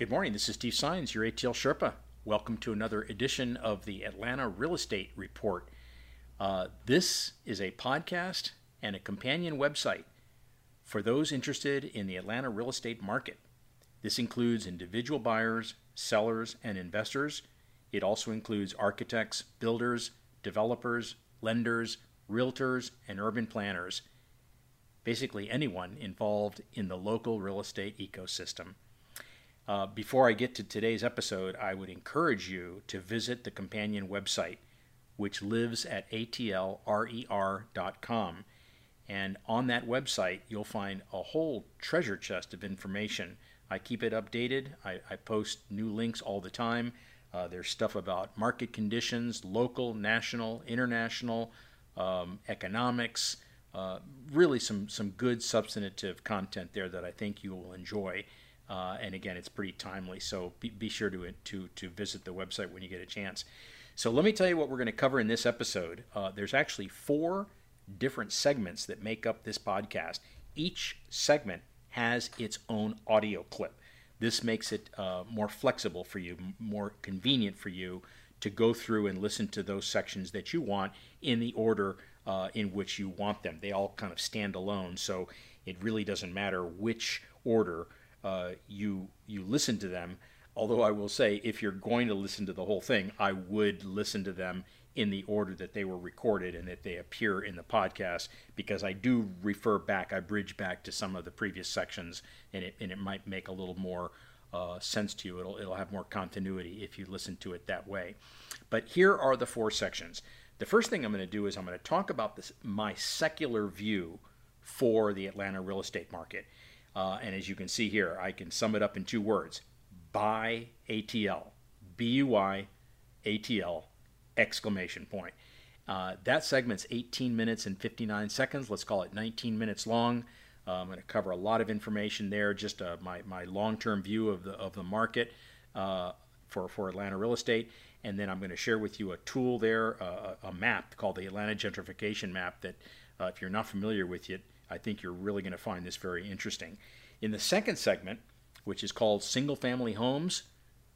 Good morning. This is Steve Sines, your ATL Sherpa. Welcome to another edition of the Atlanta Real Estate Report. Uh, this is a podcast and a companion website for those interested in the Atlanta real estate market. This includes individual buyers, sellers, and investors. It also includes architects, builders, developers, lenders, realtors, and urban planners. Basically, anyone involved in the local real estate ecosystem. Uh, before I get to today's episode, I would encourage you to visit the companion website, which lives at atlrer.com. And on that website, you'll find a whole treasure chest of information. I keep it updated, I, I post new links all the time. Uh, there's stuff about market conditions, local, national, international, um, economics. Uh, really, some, some good substantive content there that I think you will enjoy. Uh, and again, it's pretty timely, so be, be sure to, to, to visit the website when you get a chance. So, let me tell you what we're going to cover in this episode. Uh, there's actually four different segments that make up this podcast. Each segment has its own audio clip. This makes it uh, more flexible for you, more convenient for you to go through and listen to those sections that you want in the order uh, in which you want them. They all kind of stand alone, so it really doesn't matter which order uh, you you listen to them. Although I will say, if you're going to listen to the whole thing, I would listen to them in the order that they were recorded and that they appear in the podcast because I do refer back, I bridge back to some of the previous sections, and it and it might make a little more uh, sense to you. It'll it'll have more continuity if you listen to it that way. But here are the four sections. The first thing I'm going to do is I'm going to talk about this my secular view for the Atlanta real estate market. Uh, and as you can see here, I can sum it up in two words buy ATL. B U I A T L exclamation point. Uh, that segment's 18 minutes and 59 seconds. Let's call it 19 minutes long. Uh, I'm going to cover a lot of information there, just uh, my, my long term view of the, of the market uh, for, for Atlanta real estate. And then I'm going to share with you a tool there, uh, a map called the Atlanta Gentrification Map that, if you're not familiar with it, I think you're really going to find this very interesting. In the second segment, which is called Single Family Homes,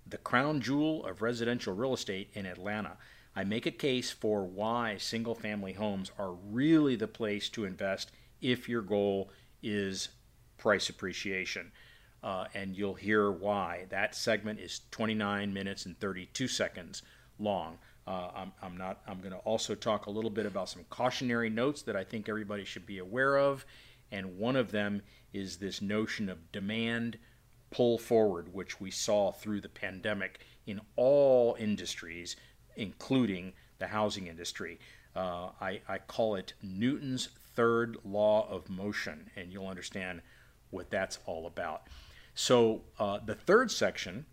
the crown jewel of residential real estate in Atlanta, I make a case for why single family homes are really the place to invest if your goal is price appreciation. Uh, and you'll hear why. That segment is 29 minutes and 32 seconds long. Uh, I'm, I'm, not. I'm going to also talk a little bit about some cautionary notes that I think everybody should be aware of, and one of them is this notion of demand pull forward, which we saw through the pandemic in all industries, including the housing industry. Uh, I, I call it Newton's third law of motion, and you'll understand what that's all about. So, uh, the third section,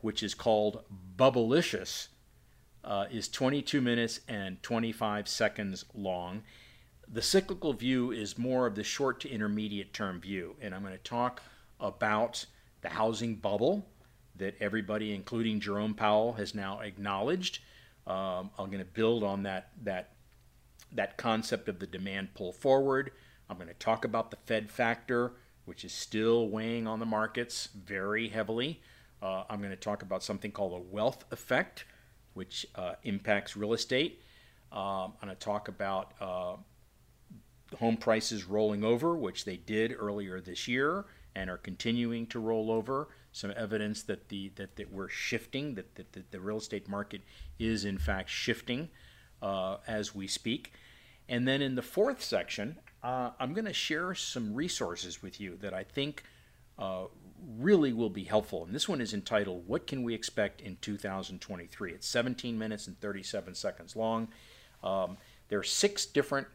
which is called Bubblicious, uh, is 22 minutes and 25 seconds long. The cyclical view is more of the short to intermediate term view, and I'm going to talk about the housing bubble that everybody, including Jerome Powell, has now acknowledged. Um, I'm going to build on that that that concept of the demand pull forward. I'm going to talk about the Fed factor, which is still weighing on the markets very heavily. Uh, I'm going to talk about something called a wealth effect, which uh, impacts real estate. Um, I'm going to talk about uh, home prices rolling over, which they did earlier this year and are continuing to roll over. Some evidence that the that, that we're shifting, that, that, that the real estate market is in fact shifting uh, as we speak. And then in the fourth section, uh, I'm going to share some resources with you that I think uh, really will be helpful. And this one is entitled, What Can We Expect in 2023? It's 17 minutes and 37 seconds long. Um, there are six different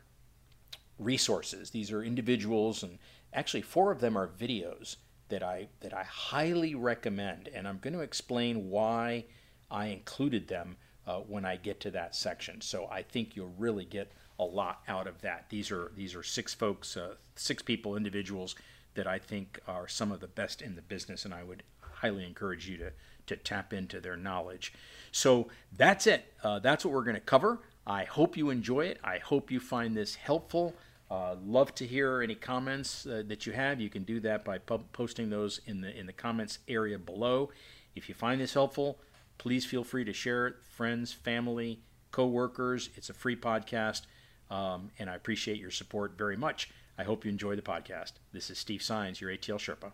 resources. These are individuals, and actually, four of them are videos that I, that I highly recommend. And I'm going to explain why I included them uh, when I get to that section. So I think you'll really get a lot out of that. These are these are six folks, uh, six people, individuals that I think are some of the best in the business, and I would highly encourage you to, to tap into their knowledge. So that's it. Uh, that's what we're going to cover. I hope you enjoy it. I hope you find this helpful. Uh, love to hear any comments uh, that you have. You can do that by posting those in the in the comments area below. If you find this helpful, please feel free to share it, friends, family, co-workers. It's a free podcast, um, and I appreciate your support very much. I hope you enjoy the podcast. This is Steve Signs, your ATL Sherpa.